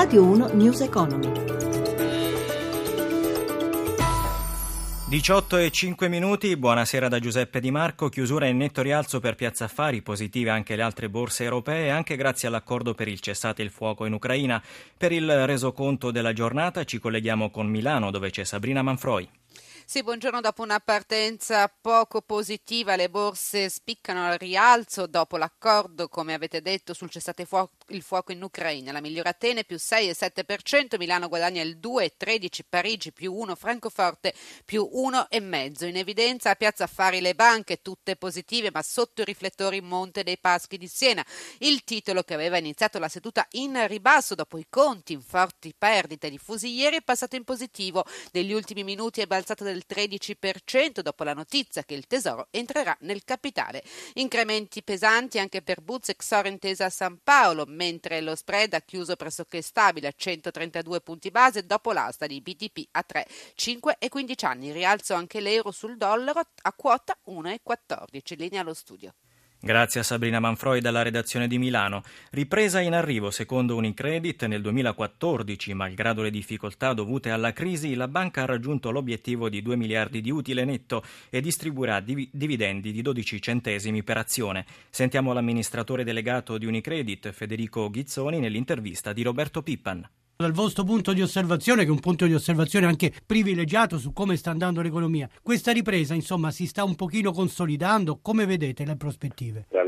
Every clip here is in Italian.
Radio 1 News Economy. 18 e 5 minuti, buonasera da Giuseppe Di Marco, chiusura in netto rialzo per Piazza Affari, positive anche le altre borse europee, anche grazie all'accordo per il cessate il fuoco in Ucraina. Per il resoconto della giornata ci colleghiamo con Milano dove c'è Sabrina Manfroi. Sì, buongiorno. Dopo una partenza poco positiva, le borse spiccano al rialzo dopo l'accordo, come avete detto, sul cessate fuoco, il fuoco in Ucraina. La migliore Atene più 6,7%, Milano guadagna il 2,13%, Parigi più 1%, Francoforte più 1,5%. In evidenza a Piazza Affari le banche, tutte positive, ma sotto i riflettori Monte dei Paschi di Siena. Il titolo che aveva iniziato la seduta in ribasso dopo i conti in forti perdite diffusi ieri è passato in positivo. Negli ultimi minuti è balzato del del 13% dopo la notizia che il Tesoro entrerà nel capitale. Incrementi pesanti anche per Buzz e Xor Intesa San Paolo, mentre lo spread ha chiuso pressoché stabile a 132 punti base dopo l'asta di BTP a 3, 5 e 15 anni. Rialzo anche l'euro sul dollaro a quota 1,14. Linea allo studio. Grazie a Sabrina Manfroi dalla redazione di Milano. Ripresa in arrivo secondo Unicredit nel 2014, malgrado le difficoltà dovute alla crisi, la banca ha raggiunto l'obiettivo di 2 miliardi di utile netto e distribuirà div- dividendi di 12 centesimi per azione. Sentiamo l'amministratore delegato di Unicredit, Federico Ghizzoni, nell'intervista di Roberto Pippan dal vostro punto di osservazione, che è un punto di osservazione anche privilegiato su come sta andando l'economia, questa ripresa insomma si sta un pochino consolidando, come vedete le prospettive? Dall'ultimo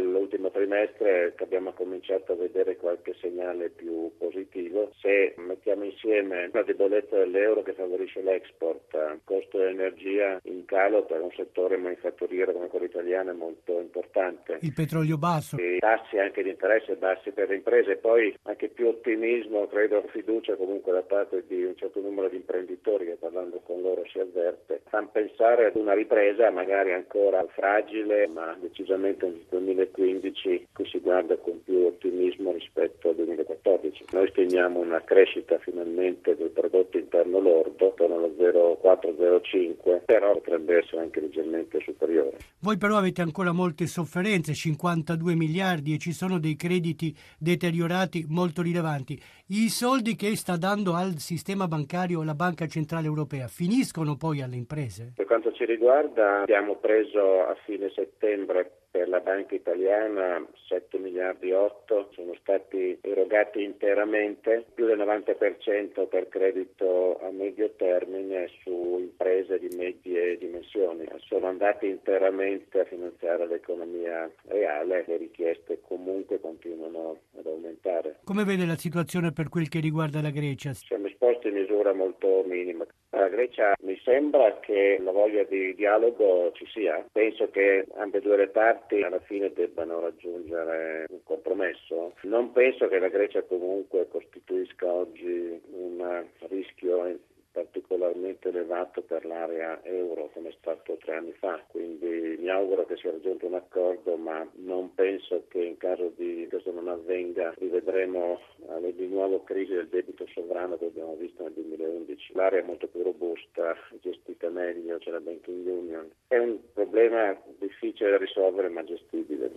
trimestre abbiamo cominciato a vedere qualche segnale più positivo. Se mettiamo insieme la debolezza dell'euro che favorisce l'export, costo dell'energia in calo per un settore manifatturiero come quello italiano è molto importante. Il petrolio basso. I tassi anche di interesse bassi per le imprese, poi anche più ottimismo, credo, fiducia comunque da parte di un certo numero di imprenditori che parlando con loro si avverte, fanno pensare ad una ripresa magari ancora fragile, ma decisamente nel 2015 qui si guarda con più ottimismo rispetto al 2014. Noi stimiamo una crescita finalmente del prodotto interno lordo attorno allo 0,4-0,5, però potrebbe essere anche leggermente superiore. Voi però avete ancora molte sofferenze, 52 miliardi e ci sono dei crediti deteriorati molto rilevanti. I soldi che sta dando al sistema bancario la Banca Centrale Europea finiscono poi alle imprese? Per quanto ci riguarda abbiamo preso a fine settembre per la banca italiana 7 miliardi e 8 sono stati erogati interamente, più del 90% per credito a medio termine su imprese di medie dimensioni. Sono andati interamente a finanziare l'economia reale, le richieste comunque continuano ad aumentare. Come vede la situazione per quel che riguarda la Grecia? Siamo esposti in misura molto minima. La Grecia mi sembra che la voglia di dialogo ci sia. Penso che ambedue le parti alla fine debbano raggiungere un compromesso. Non penso che la Grecia comunque costituisca oggi un rischio particolarmente elevato per l'area euro come è stato tre anni fa, quindi mi auguro che sia raggiunto un accordo ma non penso che in caso di avvenga rivedremo eh, di nuovo crisi del debito sovrano che abbiamo visto nel 2011. L'area è molto più robusta, gestita meglio, c'è la banking union. È un problema difficile da risolvere ma gestibile.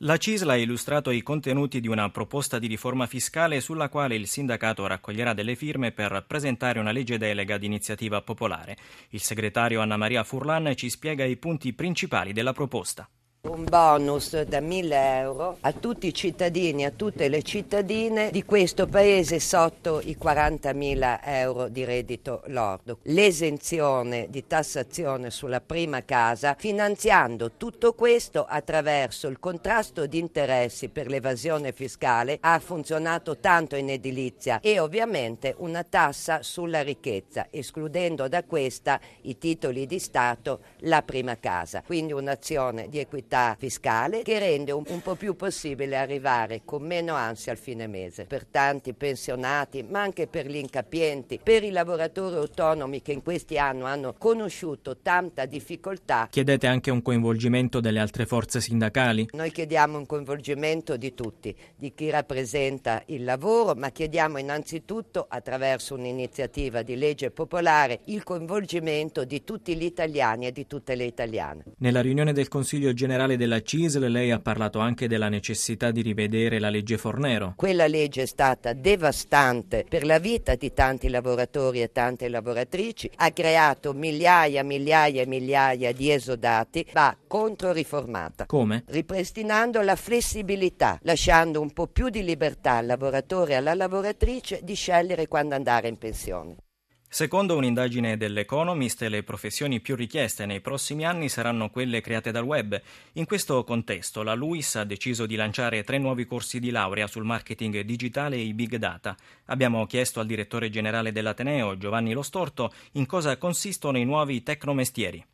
La CISL ha illustrato i contenuti di una proposta di riforma fiscale sulla quale il sindacato raccoglierà delle firme per presentare una legge delega di iniziativa popolare. Il segretario Anna Maria Furlan ci spiega i punti principali della proposta un bonus da 1000 euro a tutti i cittadini, a tutte le cittadine di questo paese sotto i 40.000 euro di reddito lordo. L'esenzione di tassazione sulla prima casa, finanziando tutto questo attraverso il contrasto di interessi per l'evasione fiscale, ha funzionato tanto in edilizia e ovviamente una tassa sulla ricchezza, escludendo da questa i titoli di Stato, la prima casa. Quindi un'azione di equità fiscale che rende un, un po' più possibile arrivare con meno ansia al fine mese per tanti pensionati, ma anche per gli incapienti, per i lavoratori autonomi che in questi anni hanno conosciuto tanta difficoltà. Chiedete anche un coinvolgimento delle altre forze sindacali? Noi chiediamo un coinvolgimento di tutti, di chi rappresenta il lavoro, ma chiediamo innanzitutto attraverso un'iniziativa di legge popolare il coinvolgimento di tutti gli italiani e di tutte le italiane. Nella riunione del Consiglio generale generale della CISL lei ha parlato anche della necessità di rivedere la legge Fornero. Quella legge è stata devastante per la vita di tanti lavoratori e tante lavoratrici, ha creato migliaia, migliaia e migliaia di esodati, va controriformata. Come? Ripristinando la flessibilità, lasciando un po' più di libertà al lavoratore e alla lavoratrice di scegliere quando andare in pensione. Secondo un'indagine dell'Economist, le professioni più richieste nei prossimi anni saranno quelle create dal web. In questo contesto, la LUIS ha deciso di lanciare tre nuovi corsi di laurea sul marketing digitale e i big data. Abbiamo chiesto al direttore generale dell'Ateneo, Giovanni Lostorto, in cosa consistono i nuovi tecnomestieri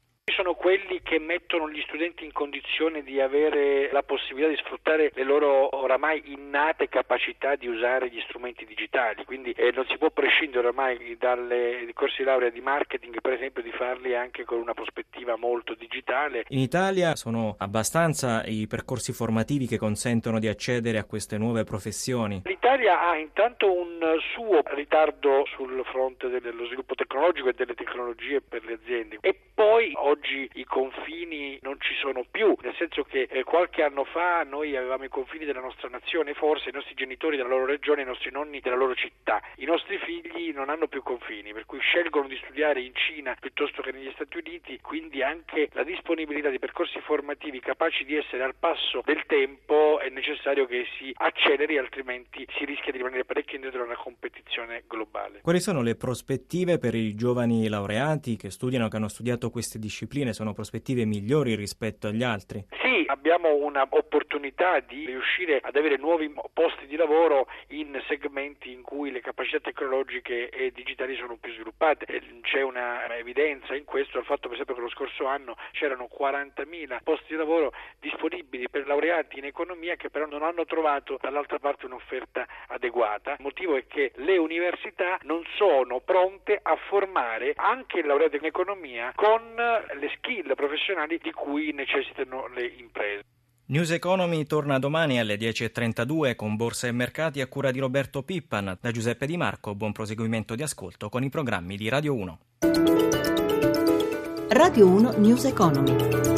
sono quelli che mettono gli studenti in condizione di avere la possibilità di sfruttare le loro oramai innate capacità di usare gli strumenti digitali, quindi eh, non si può prescindere ormai dalle corsi di laurea di marketing, per esempio, di farli anche con una prospettiva molto digitale. In Italia sono abbastanza i percorsi formativi che consentono di accedere a queste nuove professioni. L'Italia ha intanto un suo ritardo sul fronte dello sviluppo tecnologico e delle tecnologie per le aziende e oggi i confini non ci sono più, nel senso che eh, qualche anno fa noi avevamo i confini della nostra nazione, forse i nostri genitori della loro regione, i nostri nonni della loro città. I nostri figli non hanno più confini, per cui scelgono di studiare in Cina piuttosto che negli Stati Uniti, quindi anche la disponibilità di percorsi formativi capaci di essere al passo del tempo è necessario che si acceleri, altrimenti si rischia di rimanere parecchio indietro nella competizione globale. Quali sono le prospettive per i giovani laureati che studiano, che hanno studiato queste discipline? Sono prospettive migliori rispetto agli altri? Sì, abbiamo un'opportunità di riuscire ad avere nuovi posti di lavoro in segmenti in cui le capacità tecnologiche e digitali sono più sviluppate. C'è una evidenza in questo, il fatto per esempio che lo scorso anno c'erano 40.000 posti di lavoro disponibili per laureati in economia che però non hanno trovato dall'altra parte un'offerta adeguata. Il motivo è che le università non sono pronte a formare anche il laureato in economia con le skill professionali di cui necessitano le imprese. News Economy torna domani alle 10.32 con Borsa e Mercati a cura di Roberto Pippan. Da Giuseppe Di Marco, buon proseguimento di ascolto con i programmi di Radio 1. Radio 1 News Economy.